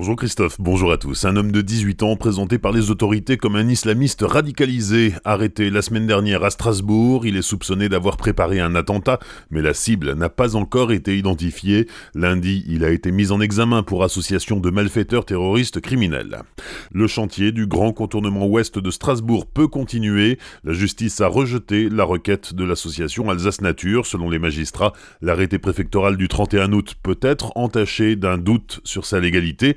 Bonjour Christophe, bonjour à tous. Un homme de 18 ans présenté par les autorités comme un islamiste radicalisé, arrêté la semaine dernière à Strasbourg, il est soupçonné d'avoir préparé un attentat, mais la cible n'a pas encore été identifiée. Lundi, il a été mis en examen pour association de malfaiteurs terroristes criminels. Le chantier du grand contournement ouest de Strasbourg peut continuer. La justice a rejeté la requête de l'association Alsace Nature. Selon les magistrats, l'arrêté préfectoral du 31 août peut être entaché d'un doute sur sa légalité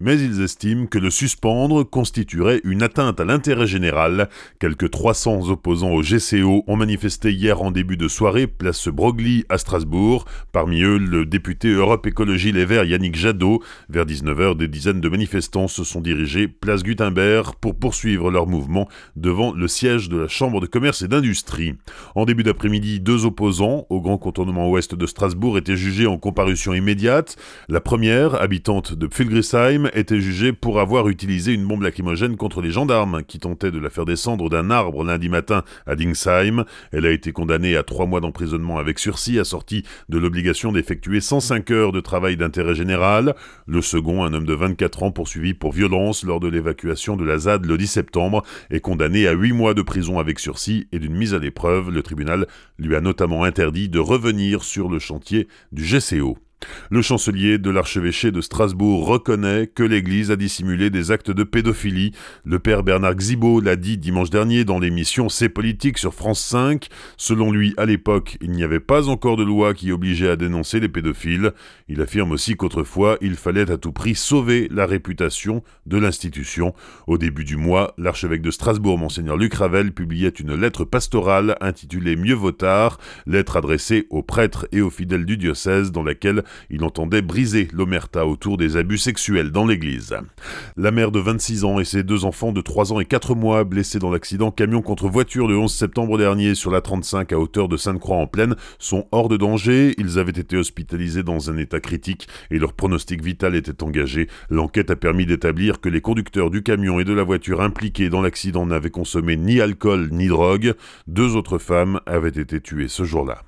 mais ils estiment que le suspendre constituerait une atteinte à l'intérêt général. Quelques 300 opposants au GCO ont manifesté hier en début de soirée place Broglie à Strasbourg, parmi eux le député Europe Écologie Les Verts Yannick Jadot. Vers 19h, des dizaines de manifestants se sont dirigés place Gutenberg pour poursuivre leur mouvement devant le siège de la Chambre de commerce et d'industrie. En début d'après-midi, deux opposants au grand contournement ouest de Strasbourg étaient jugés en comparution immédiate. La première, habitante de Pfilgrisheim, était jugée pour avoir utilisé une bombe lacrymogène contre les gendarmes qui tentaient de la faire descendre d'un arbre lundi matin à Dingsheim. Elle a été condamnée à trois mois d'emprisonnement avec sursis, assorti de l'obligation d'effectuer 105 heures de travail d'intérêt général. Le second, un homme de 24 ans poursuivi pour violence lors de l'évacuation de la ZAD le 10 septembre, est condamné à 8 mois de prison avec sursis et d'une mise à l'épreuve. Le tribunal lui a notamment interdit de revenir sur le chantier du GCO. Le chancelier de l'archevêché de Strasbourg reconnaît que l'Église a dissimulé des actes de pédophilie. Le père Bernard Xibaud l'a dit dimanche dernier dans l'émission C'est politique sur France 5. Selon lui, à l'époque, il n'y avait pas encore de loi qui obligeait à dénoncer les pédophiles. Il affirme aussi qu'autrefois, il fallait à tout prix sauver la réputation de l'institution. Au début du mois, l'archevêque de Strasbourg, monseigneur Luc Ravel, publiait une lettre pastorale intitulée Mieux vaut tard, lettre adressée aux prêtres et aux fidèles du diocèse dans laquelle il entendait briser l'omerta autour des abus sexuels dans l'église. La mère de 26 ans et ses deux enfants de 3 ans et 4 mois blessés dans l'accident camion contre voiture le 11 septembre dernier sur la 35 à hauteur de Sainte-Croix en plaine sont hors de danger. Ils avaient été hospitalisés dans un état critique et leur pronostic vital était engagé. L'enquête a permis d'établir que les conducteurs du camion et de la voiture impliqués dans l'accident n'avaient consommé ni alcool ni drogue. Deux autres femmes avaient été tuées ce jour-là.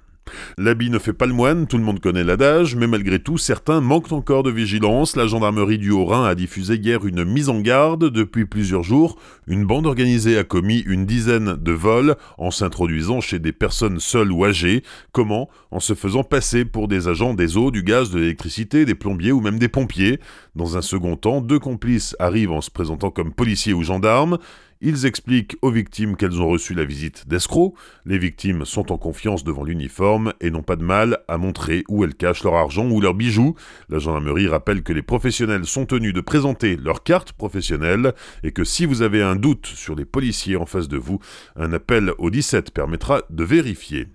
L'habit ne fait pas le moine, tout le monde connaît l'adage, mais malgré tout, certains manquent encore de vigilance. La gendarmerie du Haut-Rhin a diffusé hier une mise en garde. Depuis plusieurs jours, une bande organisée a commis une dizaine de vols en s'introduisant chez des personnes seules ou âgées. Comment? En se faisant passer pour des agents des eaux, du gaz, de l'électricité, des plombiers ou même des pompiers. Dans un second temps, deux complices arrivent en se présentant comme policiers ou gendarmes. Ils expliquent aux victimes qu'elles ont reçu la visite d'escrocs. Les victimes sont en confiance devant l'uniforme et n'ont pas de mal à montrer où elles cachent leur argent ou leurs bijoux. La gendarmerie rappelle que les professionnels sont tenus de présenter leur carte professionnelle et que si vous avez un doute sur les policiers en face de vous, un appel au 17 permettra de vérifier.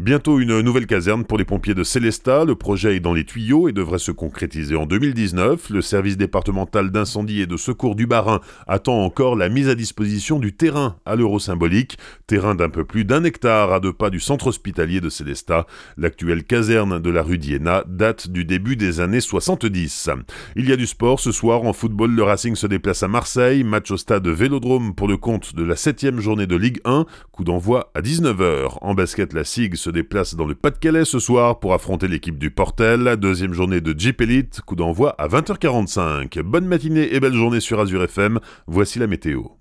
Bientôt une nouvelle caserne pour les pompiers de Célestat. Le projet est dans les tuyaux et devrait se concrétiser en 2019. Le service départemental d'incendie et de secours du Barin attend encore la mise à disposition du terrain à l'euro symbolique. Terrain d'un peu plus d'un hectare à deux pas du centre hospitalier de Célestat. L'actuelle caserne de la rue d'Iéna date du début des années 70. Il y a du sport ce soir en football. Le Racing se déplace à Marseille. Match au stade Vélodrome pour le compte de la septième journée de Ligue 1. Coup d'envoi à 19h. En basket, la SIG se déplace dans le Pas-de-Calais ce soir pour affronter l'équipe du Portel. Deuxième journée de Jeep Elite, coup d'envoi à 20h45. Bonne matinée et belle journée sur Azure FM. Voici la météo.